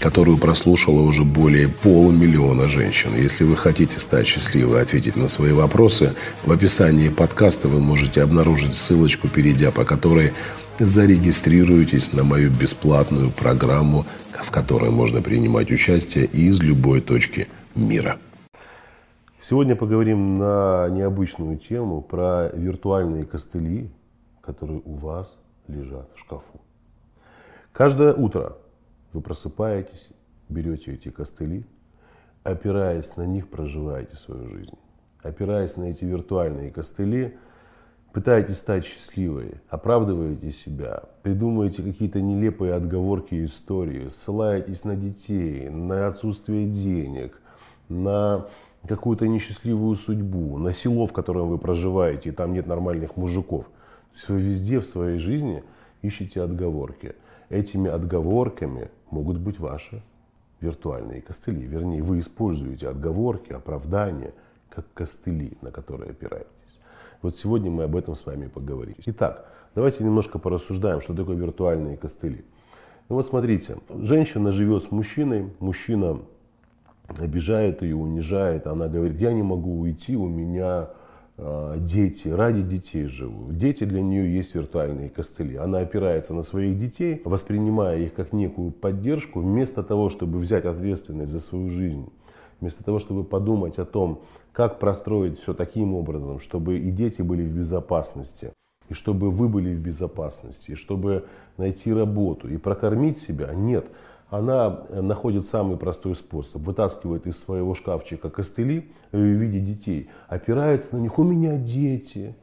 которую прослушало уже более полумиллиона женщин. Если вы хотите стать счастливой и ответить на свои вопросы, в описании подкаста вы можете обнаружить ссылочку, перейдя по которой зарегистрируетесь на мою бесплатную программу, в которой можно принимать участие из любой точки мира. Сегодня поговорим на необычную тему про виртуальные костыли, которые у вас лежат в шкафу. Каждое утро вы просыпаетесь, берете эти костыли, опираясь на них, проживаете свою жизнь. Опираясь на эти виртуальные костыли, пытаетесь стать счастливой, оправдываете себя, придумываете какие-то нелепые отговорки и истории, ссылаетесь на детей, на отсутствие денег, на какую-то несчастливую судьбу, на село, в котором вы проживаете, и там нет нормальных мужиков. То есть вы везде в своей жизни ищете отговорки. Этими отговорками могут быть ваши виртуальные костыли. Вернее, вы используете отговорки, оправдания, как костыли, на которые опираетесь. Вот сегодня мы об этом с вами поговорим. Итак, давайте немножко порассуждаем, что такое виртуальные костыли. Ну вот смотрите, женщина живет с мужчиной, мужчина обижает ее, унижает, она говорит, я не могу уйти, у меня дети, ради детей живу. Дети для нее есть виртуальные костыли. Она опирается на своих детей, воспринимая их как некую поддержку, вместо того, чтобы взять ответственность за свою жизнь, вместо того, чтобы подумать о том, как простроить все таким образом, чтобы и дети были в безопасности, и чтобы вы были в безопасности, и чтобы найти работу и прокормить себя. Нет, она э, находит самый простой способ. Вытаскивает из своего шкафчика костыли в виде детей, опирается на них. У меня дети,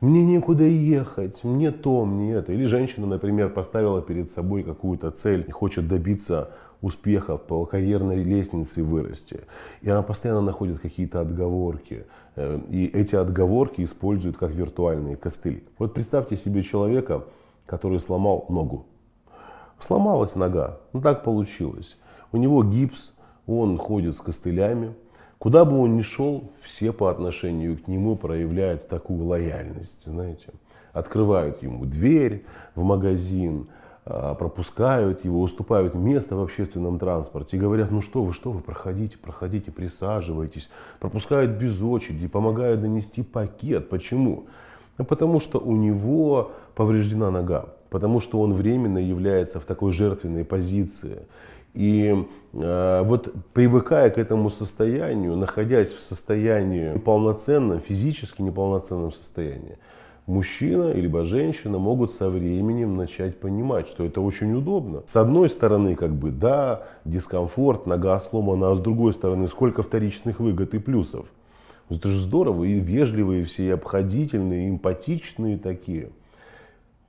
мне некуда ехать, мне то, мне это. Или женщина, например, поставила перед собой какую-то цель и хочет добиться успехов по карьерной лестнице вырасти. И она постоянно находит какие-то отговорки. Э, и эти отговорки используют как виртуальные костыли. Вот представьте себе человека, который сломал ногу. Сломалась нога. Ну так получилось. У него гипс, он ходит с костылями. Куда бы он ни шел, все по отношению к нему проявляют такую лояльность, знаете. Открывают ему дверь в магазин, а, пропускают его, уступают место в общественном транспорте и говорят, ну что вы, что вы, проходите, проходите, присаживайтесь. Пропускают без очереди, помогают донести пакет. Почему? Ну, потому что у него повреждена нога потому что он временно является в такой жертвенной позиции. И э, вот привыкая к этому состоянию, находясь в состоянии полноценном, физически неполноценном состоянии, мужчина либо женщина могут со временем начать понимать, что это очень удобно. С одной стороны, как бы, да, дискомфорт, нога сломана, а с другой стороны, сколько вторичных выгод и плюсов. Это же здорово, и вежливые все, и обходительные, и эмпатичные такие –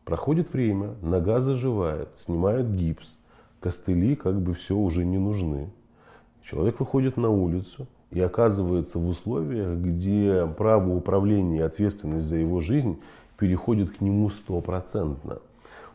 Проходит время, нога заживает, снимают гипс, костыли как бы все уже не нужны. Человек выходит на улицу и оказывается в условиях, где право управления и ответственность за его жизнь переходит к нему стопроцентно.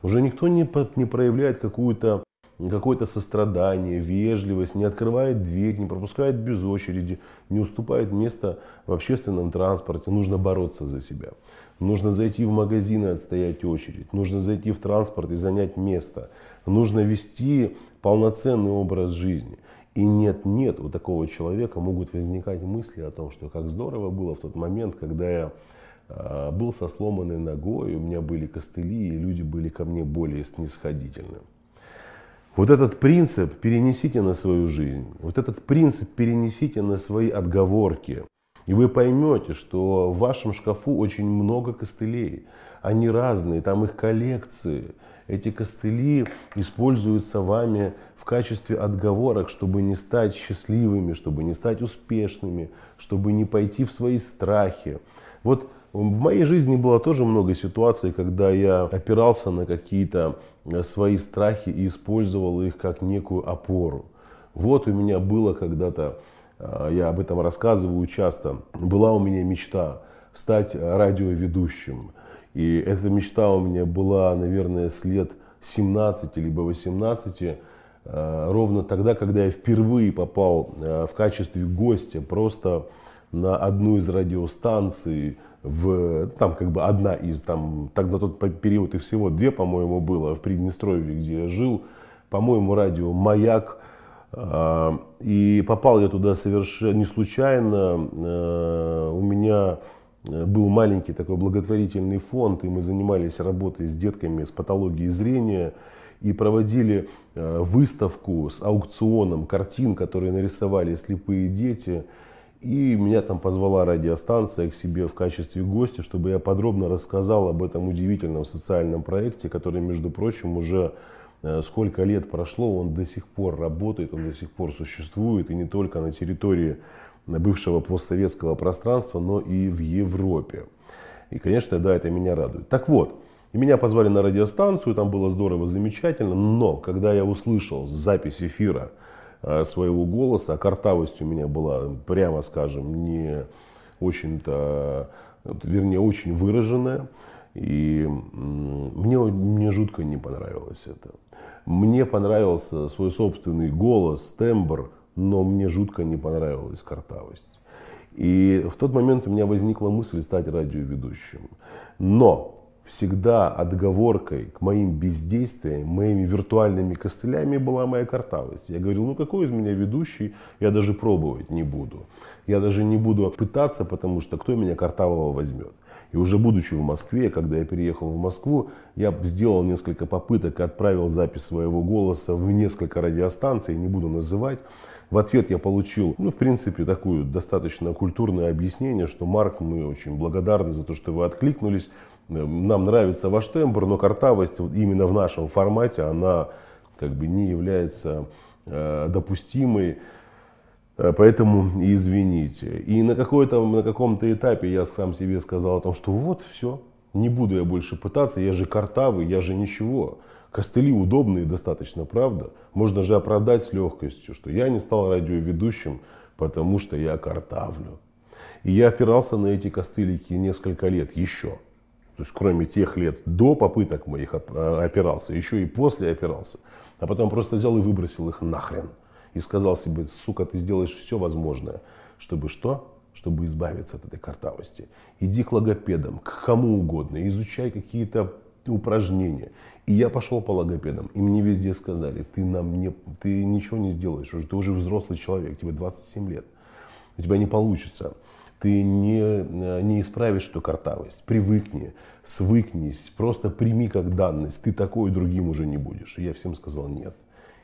Уже никто не, не проявляет какую-то какое-то сострадание, вежливость, не открывает дверь, не пропускает без очереди, не уступает место в общественном транспорте. Нужно бороться за себя. Нужно зайти в магазин и отстоять очередь. Нужно зайти в транспорт и занять место. Нужно вести полноценный образ жизни. И нет-нет, у такого человека могут возникать мысли о том, что как здорово было в тот момент, когда я а, был со сломанной ногой, у меня были костыли, и люди были ко мне более снисходительны. Вот этот принцип перенесите на свою жизнь, вот этот принцип перенесите на свои отговорки. И вы поймете, что в вашем шкафу очень много костылей. Они разные, там их коллекции. Эти костыли используются вами в качестве отговорок, чтобы не стать счастливыми, чтобы не стать успешными, чтобы не пойти в свои страхи. Вот в моей жизни было тоже много ситуаций, когда я опирался на какие-то э, свои страхи и использовал их как некую опору. Вот у меня было когда-то а, я об этом рассказываю часто. Была у меня мечта стать радиоведущим. И эта мечта у меня была, наверное, с лет 17 либо 18, а, ровно тогда, когда я впервые попал в качестве гостя просто на одну из радиостанций, в, там как бы одна из, там, так на тот период и всего две, по-моему, было в Приднестровье, где я жил, по-моему, радио «Маяк», а, и попал я туда совершенно не случайно. У меня э, был маленький такой благотворительный фонд, и мы занимались работой с детками с патологией зрения и проводили э, выставку с аукционом картин, которые нарисовали слепые дети. И меня там позвала радиостанция к себе в качестве гостя, чтобы я подробно рассказал об этом удивительном социальном проекте, который, между прочим, уже э, сколько лет прошло, он до сих пор работает, он до сих пор существует, и не только на территории бывшего постсоветского пространства, но и в Европе. И, конечно, да, это меня радует. Так вот, меня позвали на радиостанцию, там было здорово, замечательно, но когда я услышал запись эфира, своего голоса. А картавость у меня была, прямо скажем, не очень-то, вернее, очень выраженная. И мне, мне жутко не понравилось это. Мне понравился свой собственный голос, тембр, но мне жутко не понравилась картавость. И в тот момент у меня возникла мысль стать радиоведущим. Но всегда отговоркой к моим бездействиям, моими виртуальными костылями была моя картавость. Я говорил, ну какой из меня ведущий, я даже пробовать не буду. Я даже не буду пытаться, потому что кто меня картавого возьмет. И уже будучи в Москве, когда я переехал в Москву, я сделал несколько попыток и отправил запись своего голоса в несколько радиостанций, не буду называть. В ответ я получил, ну, в принципе, такое достаточно культурное объяснение, что Марк, мы очень благодарны за то, что вы откликнулись. Нам нравится ваш тембр, но картавость вот именно в нашем формате, она как бы не является э, допустимой. Э, поэтому извините. И на, какой-то, на каком-то этапе я сам себе сказал о том, что вот все, не буду я больше пытаться, я же картавый, я же ничего. Костыли удобные достаточно, правда? Можно же оправдать с легкостью, что я не стал радиоведущим, потому что я картавлю. И я опирался на эти костылики несколько лет еще. То есть кроме тех лет до попыток моих а, опирался, еще и после опирался. А потом просто взял и выбросил их нахрен. И сказал себе, сука, ты сделаешь все возможное, чтобы что? Чтобы избавиться от этой картавости. Иди к логопедам, к кому угодно, изучай какие-то упражнения. И я пошел по логопедам, и мне везде сказали, ты нам не, ты ничего не сделаешь, ты уже взрослый человек, тебе 27 лет, у тебя не получится ты не, э, не исправишь эту картавость. Привыкни, свыкнись, просто прими как данность. Ты такой другим уже не будешь. И я всем сказал нет.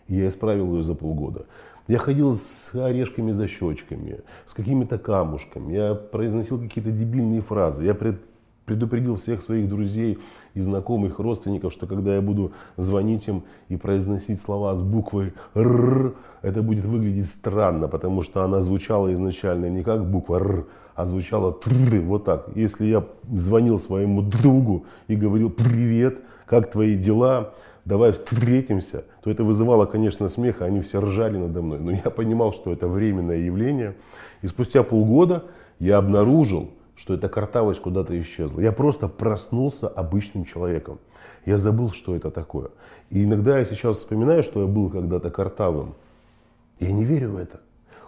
И я исправил ее за полгода. Я ходил с орешками за щечками, с какими-то камушками. Я произносил какие-то дебильные фразы. Я пред, предупредил всех своих друзей и знакомых, родственников, что когда я буду звонить им и произносить слова с буквой «р», это будет выглядеть странно, потому что она звучала изначально не как буква «р», а звучало «тр», вот так. Если я звонил своему другу и говорил «привет», «как твои дела», давай встретимся, то это вызывало, конечно, смех, они все ржали надо мной. Но я понимал, что это временное явление. И спустя полгода я обнаружил, что эта картавость куда-то исчезла. Я просто проснулся обычным человеком. Я забыл, что это такое. И иногда я сейчас вспоминаю, что я был когда-то картавым. Я не верю в это.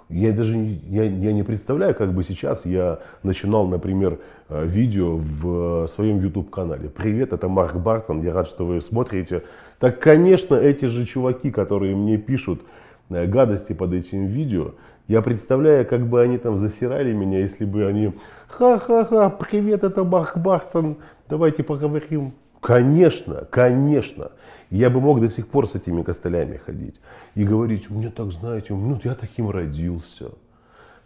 Я даже я, я не представляю, как бы сейчас я начинал, например, э, видео в своем YouTube-канале. Привет, это Марк Бартон, я рад, что вы смотрите. Так, конечно, эти же чуваки, которые мне пишут э, гадости под этим видео, я представляю, как бы они там засирали меня, если бы они «Ха-ха-ха, привет, это Марк Бартон, давайте поговорим». Конечно, конечно. Я бы мог до сих пор с этими костылями ходить и говорить, мне так, знаете, ну, я таким родился.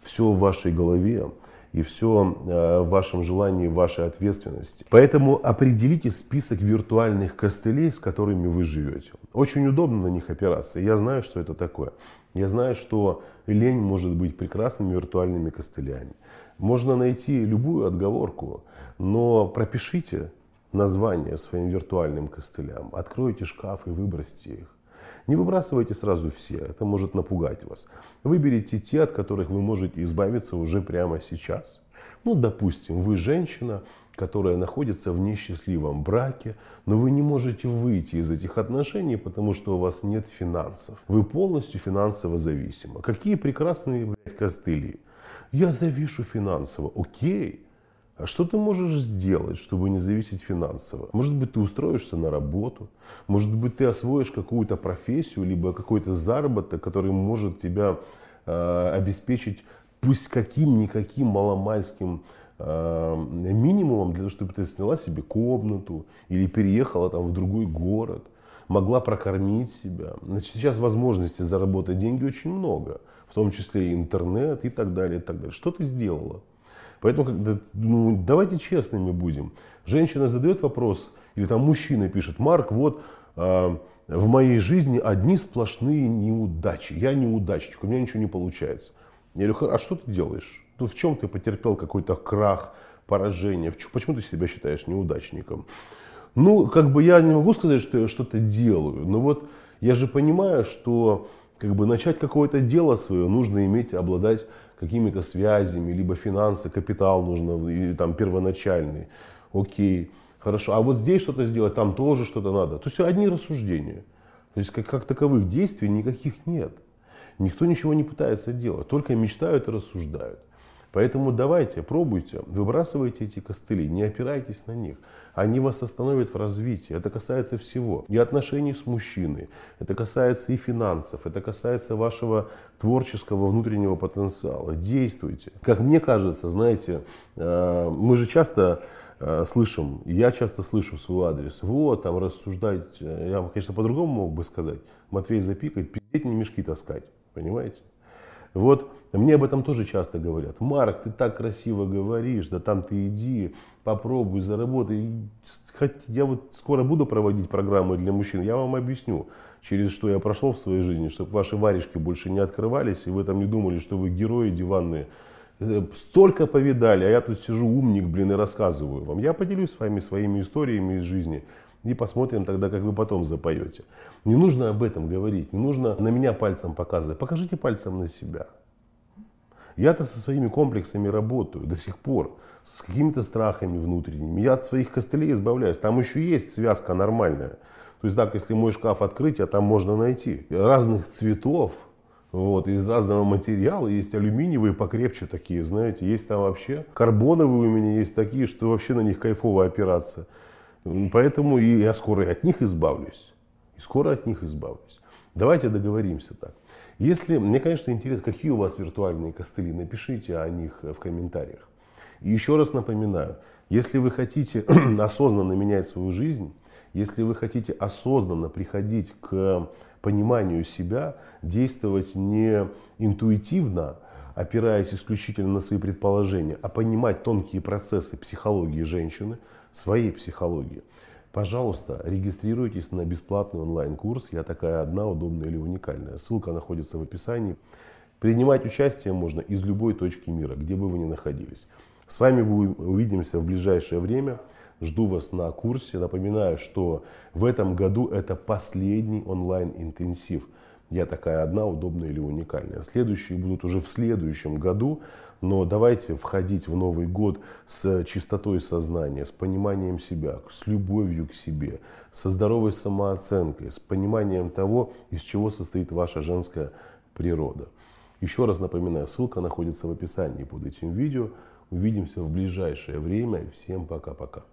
Все в вашей голове и все э, в вашем желании, в вашей ответственности. Поэтому определите список виртуальных костылей, с которыми вы живете. Очень удобно на них опираться. Я знаю, что это такое. Я знаю, что лень может быть прекрасными виртуальными костылями. Можно найти любую отговорку, но пропишите названия своим виртуальным костылям. Откройте шкаф и выбросьте их. Не выбрасывайте сразу все, это может напугать вас. Выберите те, от которых вы можете избавиться уже прямо сейчас. Ну, допустим, вы женщина, которая находится в несчастливом браке, но вы не можете выйти из этих отношений, потому что у вас нет финансов. Вы полностью финансово зависимы. Какие прекрасные блядь, костыли. Я завишу финансово. Окей. А что ты можешь сделать, чтобы не зависеть финансово? Может быть, ты устроишься на работу, может быть, ты освоишь какую-то профессию, либо какой-то заработок, который может тебя э, обеспечить пусть каким-никаким маломальским э, минимумом для того, чтобы ты сняла себе комнату или переехала там в другой город, могла прокормить себя. Значит, сейчас возможностей заработать деньги очень много, в том числе и интернет и так далее, и так далее. Что ты сделала? Поэтому ну, давайте честными будем. Женщина задает вопрос, или там мужчина пишет, Марк, вот э, в моей жизни одни сплошные неудачи. Я неудачник, у меня ничего не получается. Я говорю, а что ты делаешь? Ну, в чем ты потерпел какой-то крах, поражение? Почему ты себя считаешь неудачником? Ну, как бы я не могу сказать, что я что-то делаю, но вот я же понимаю, что как бы начать какое-то дело свое нужно иметь, обладать какими-то связями, либо финансы, капитал нужно, или там первоначальный. Окей, хорошо. А вот здесь что-то сделать, там тоже что-то надо. То есть одни рассуждения. То есть как, как таковых действий никаких нет. Никто ничего не пытается делать, только мечтают и рассуждают. Поэтому давайте, пробуйте, выбрасывайте эти костыли, не опирайтесь на них. Они вас остановят в развитии. Это касается всего. И отношений с мужчиной, это касается и финансов, это касается вашего творческого внутреннего потенциала. Действуйте. Как мне кажется, знаете, э, мы же часто э, слышим, я часто слышу свой адрес, вот, там рассуждать, э, я, конечно, по-другому мог бы сказать, Матвей запикать, пиздеть не мешки таскать, понимаете? Вот мне об этом тоже часто говорят. Марк, ты так красиво говоришь, да там ты иди, попробуй, заработай. Я вот скоро буду проводить программы для мужчин, я вам объясню, через что я прошел в своей жизни, чтобы ваши варежки больше не открывались, и вы там не думали, что вы герои диванные. Э, столько повидали, а я тут сижу умник, блин, и рассказываю вам. Я поделюсь с вами своими историями из жизни. И посмотрим тогда, как вы потом запоете. Не нужно об этом говорить, не нужно на меня пальцем показывать. Покажите пальцем на себя. Я-то со своими комплексами работаю до сих пор, с какими-то страхами внутренними. Я от своих костылей избавляюсь. Там еще есть связка нормальная. То есть так, если мой шкаф открыть, а там можно найти разных цветов, вот, из разного материала. Есть алюминиевые покрепче такие, знаете. Есть там вообще карбоновые у меня есть такие, что вообще на них кайфово опираться. Поэтому и я скоро от них избавлюсь. И скоро от них избавлюсь. Давайте договоримся так. Если, мне, конечно, интересно, какие у вас виртуальные костыли, напишите о них в комментариях. И еще раз напоминаю, если вы хотите осознанно менять свою жизнь, если вы хотите осознанно приходить к пониманию себя, действовать не интуитивно, опираясь исключительно на свои предположения, а понимать тонкие процессы психологии женщины – своей психологии. Пожалуйста, регистрируйтесь на бесплатный онлайн-курс «Я такая одна, удобная или уникальная». Ссылка находится в описании. Принимать участие можно из любой точки мира, где бы вы ни находились. С вами увидимся в ближайшее время. Жду вас на курсе. Напоминаю, что в этом году это последний онлайн-интенсив. Я такая одна, удобная или уникальная. Следующие будут уже в следующем году. Но давайте входить в Новый год с чистотой сознания, с пониманием себя, с любовью к себе, со здоровой самооценкой, с пониманием того, из чего состоит ваша женская природа. Еще раз напоминаю, ссылка находится в описании под этим видео. Увидимся в ближайшее время. Всем пока-пока.